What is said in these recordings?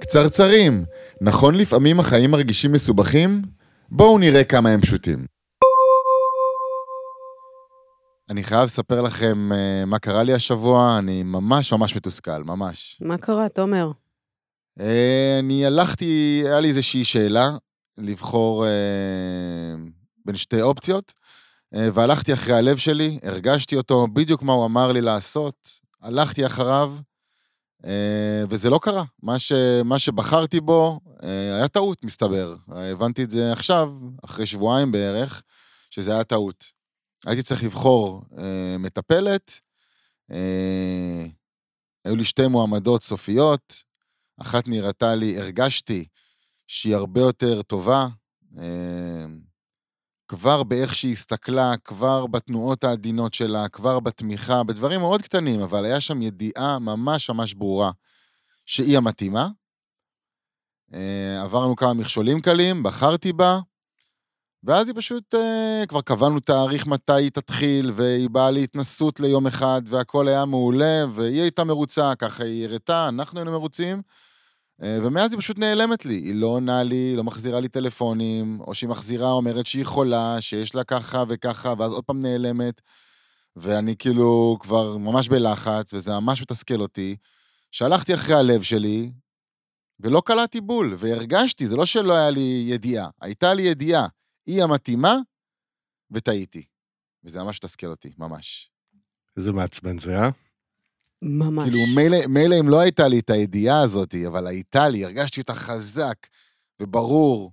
קצרצרים, נכון לפעמים החיים מרגישים מסובכים? בואו נראה כמה הם פשוטים. אני חייב לספר לכם uh, מה קרה לי השבוע, אני ממש ממש מתוסכל, ממש. מה קרה, תומר? Uh, אני הלכתי, היה לי איזושהי שאלה, לבחור uh, בין שתי אופציות, uh, והלכתי אחרי הלב שלי, הרגשתי אותו, בדיוק מה הוא אמר לי לעשות, הלכתי אחריו, וזה לא קרה. מה, ש, מה שבחרתי בו uh, היה טעות, מסתבר. הבנתי את זה עכשיו, אחרי שבועיים בערך, שזה היה טעות. הייתי צריך לבחור אה, מטפלת, אה, היו לי שתי מועמדות סופיות, אחת נראתה לי, הרגשתי שהיא הרבה יותר טובה, אה, כבר באיך שהיא הסתכלה, כבר בתנועות העדינות שלה, כבר בתמיכה, בדברים מאוד קטנים, אבל היה שם ידיעה ממש ממש ברורה שהיא המתאימה. אה, עברנו כמה מכשולים קלים, בחרתי בה, ואז היא פשוט, אה, כבר קבענו תאריך מתי היא תתחיל, והיא באה להתנסות ליום אחד, והכל היה מעולה, והיא הייתה מרוצה, ככה היא הראתה, אנחנו היינו מרוצים. אה, ומאז היא פשוט נעלמת לי, היא לא עונה לי, היא לא מחזירה לי טלפונים, או שהיא מחזירה, אומרת שהיא חולה, שיש לה ככה וככה, ואז עוד פעם נעלמת. ואני כאילו כבר ממש בלחץ, וזה ממש מתסכל אותי. שהלכתי אחרי הלב שלי, ולא קלעתי בול, והרגשתי, זה לא שלא היה לי ידיעה, הייתה לי ידיעה. היא המתאימה, וטעיתי. וזה ממש תסכל אותי, ממש. איזה מעצבן זה, אה? ממש. כאילו, מילא, מילא אם לא הייתה לי את הידיעה הזאת, אבל הייתה לי, הרגשתי אותה חזק וברור.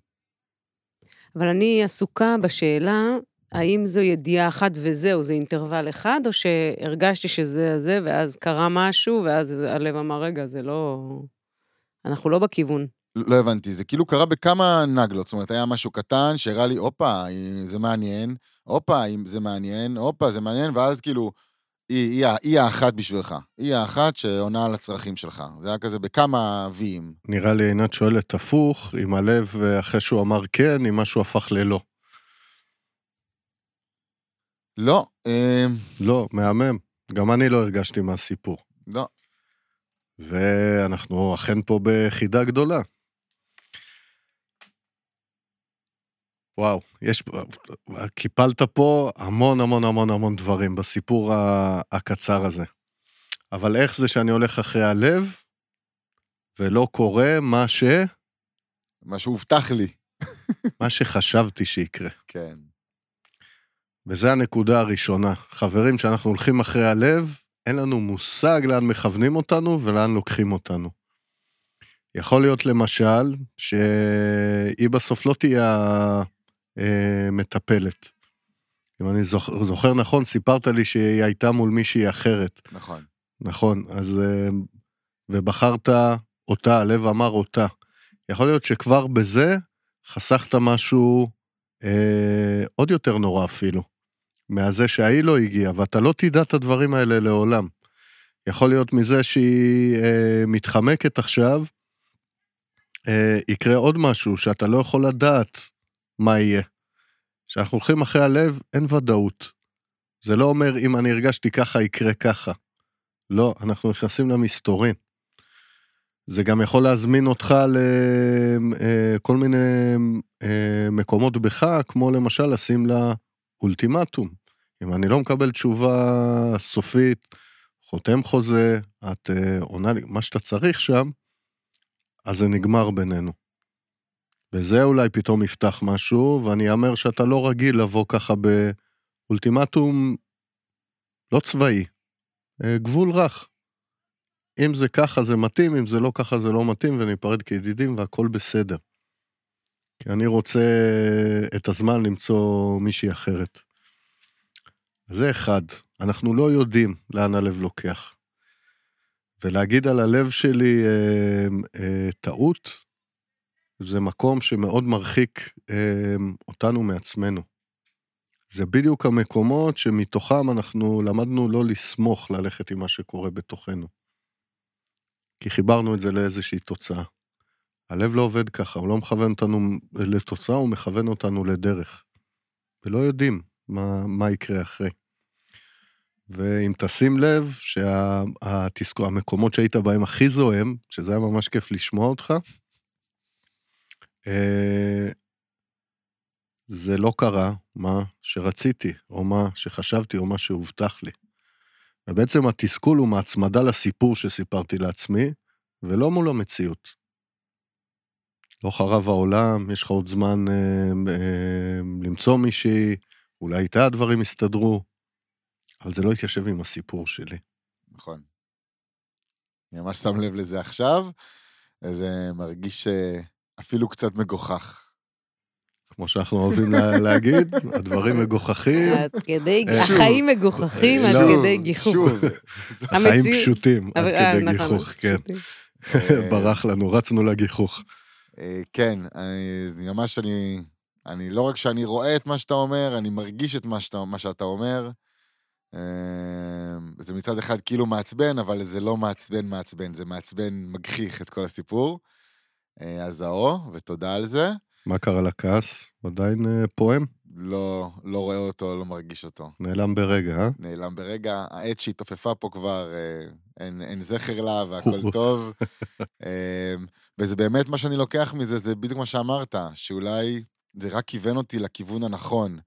אבל אני עסוקה בשאלה, האם זו ידיעה אחת וזהו, זה אינטרוול אחד, או שהרגשתי שזה זה, ואז קרה משהו, ואז הלב אמר, רגע, זה לא... אנחנו לא בכיוון. לא הבנתי, זה כאילו קרה בכמה נגלות, זאת אומרת, היה משהו קטן שהראה לי, הופה, זה מעניין, הופה, זה מעניין, הופה, זה מעניין, ואז כאילו, היא, היא, היא האחת בשבילך. היא האחת שעונה על הצרכים שלך. זה היה כזה בכמה ויים. נראה לי עינת שואלת הפוך, עם הלב אחרי שהוא אמר כן, אם משהו הפך ללא. לא. אה... לא, מהמם. גם אני לא הרגשתי מהסיפור. לא. ואנחנו אכן פה בחידה גדולה. וואו, יש, קיפלת פה המון המון המון המון דברים בסיפור הקצר הזה. אבל איך זה שאני הולך אחרי הלב, ולא קורה מה ש... מה שהובטח לי. מה שחשבתי שיקרה. כן. וזו הנקודה הראשונה. חברים, כשאנחנו הולכים אחרי הלב, אין לנו מושג לאן מכוונים אותנו ולאן לוקחים אותנו. יכול להיות למשל, שהיא בסוף לא תהיה אה, מטפלת. אם אני זוכר, זוכר נכון, סיפרת לי שהיא הייתה מול מישהי אחרת. נכון. נכון, אז... אה, ובחרת אותה, הלב אמר אותה. יכול להיות שכבר בזה חסכת משהו אה, עוד יותר נורא אפילו, מהזה שההיא לא הגיעה, ואתה לא תדע את הדברים האלה לעולם. יכול להיות מזה שהיא אה, מתחמקת עכשיו, אה, יקרה עוד משהו שאתה לא יכול לדעת מה יהיה. כשאנחנו הולכים אחרי הלב, אין ודאות. זה לא אומר אם אני הרגשתי ככה, יקרה ככה. לא, אנחנו נכנסים למסתורין. זה גם יכול להזמין אותך לכל אה, מיני אה, מקומות בך, כמו למשל לשים לה אולטימטום. אם אני לא מקבל תשובה סופית, חותם חוזה, את אה, עונה לי מה שאתה צריך שם, אז זה נגמר בינינו. וזה אולי פתאום יפתח משהו, ואני אאמר שאתה לא רגיל לבוא ככה באולטימטום לא צבאי, אה, גבול רך. אם זה ככה זה מתאים, אם זה לא ככה זה לא מתאים, וניפרד כידידים והכל בסדר. כי אני רוצה את הזמן למצוא מישהי אחרת. זה אחד, אנחנו לא יודעים לאן הלב לוקח. ולהגיד על הלב שלי אה, אה, טעות, זה מקום שמאוד מרחיק אה, אותנו מעצמנו. זה בדיוק המקומות שמתוכם אנחנו למדנו לא לסמוך ללכת עם מה שקורה בתוכנו. כי חיברנו את זה לאיזושהי תוצאה. הלב לא עובד ככה, הוא לא מכוון אותנו לתוצאה, הוא מכוון אותנו לדרך. ולא יודעים מה, מה יקרה אחרי. ואם תשים לב שהמקומות שהיית בהם הכי זוהם, שזה היה ממש כיף לשמוע אותך, זה לא קרה מה שרציתי, או מה שחשבתי, או מה שהובטח לי. ובעצם התסכול הוא מהצמדה לסיפור שסיפרתי לעצמי, ולא מול המציאות. לא חרב העולם, יש לך עוד זמן אה, אה, למצוא מישהי, אולי איתה הדברים יסתדרו, אבל זה לא התיישב עם הסיפור שלי. נכון. אני ממש שם לב לזה עכשיו, וזה מרגיש אה, אפילו קצת מגוחך. כמו שאנחנו אוהבים לה, להגיד, הדברים מגוחכים. עד כדי, אה, החיים מגוחכים עד לא, כדי גיחוך. שוב, החיים פשוטים, עד אבל- אה, כדי נכון, גיחוך, כן. ברח לנו, רצנו לגיחוך. אה, כן, אני, ממש, אני, אני, לא רק שאני רואה את מה שאתה אומר, אני מרגיש את מה שאתה, מה שאתה אומר. זה מצד אחד כאילו מעצבן, אבל זה לא מעצבן מעצבן, זה מעצבן מגחיך את כל הסיפור. אה, אז האו, ותודה על זה. מה קרה לכעס? עדיין אה, פועם? לא, לא רואה אותו, לא מרגיש אותו. נעלם ברגע, אה? נעלם ברגע, העט שהתעופפה פה כבר, אה, אין, אין זכר לה והכל טוב. אה, וזה באמת מה שאני לוקח מזה, זה בדיוק מה שאמרת, שאולי זה רק כיוון אותי לכיוון הנכון.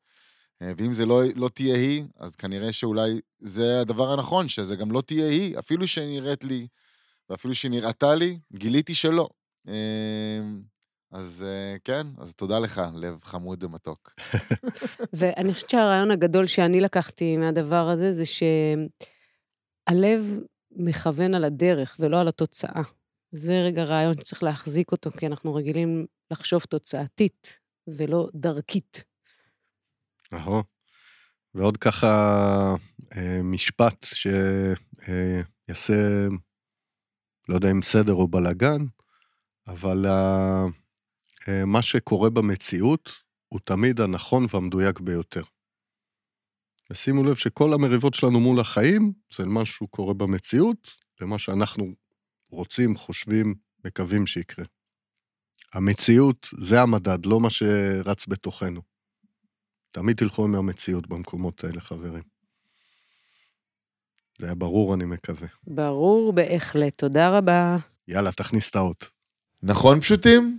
ואם זה לא, לא תהיה היא, אז כנראה שאולי זה הדבר הנכון, שזה גם לא תהיה היא, אפילו שנראית לי, ואפילו שנראתה לי, גיליתי שלא. אה, אז אה, כן, אז תודה לך, לב חמוד ומתוק. ואני חושבת שהרעיון הגדול שאני לקחתי מהדבר הזה, זה שהלב מכוון על הדרך ולא על התוצאה. זה רגע רעיון שצריך להחזיק אותו, כי אנחנו רגילים לחשוב תוצאתית ולא דרכית. אהו. ועוד ככה אה, משפט שיעשה, לא יודע אם סדר או בלאגן, אבל אה, אה, מה שקורה במציאות הוא תמיד הנכון והמדויק ביותר. ושימו לב שכל המריבות שלנו מול החיים זה משהו קורה במציאות, למה שאנחנו רוצים, חושבים, מקווים שיקרה. המציאות זה המדד, לא מה שרץ בתוכנו. תמיד תלכו עם המציאות במקומות האלה, חברים. זה היה ברור, אני מקווה. ברור בהחלט. תודה רבה. יאללה, תכניס את האות. נכון פשוטים?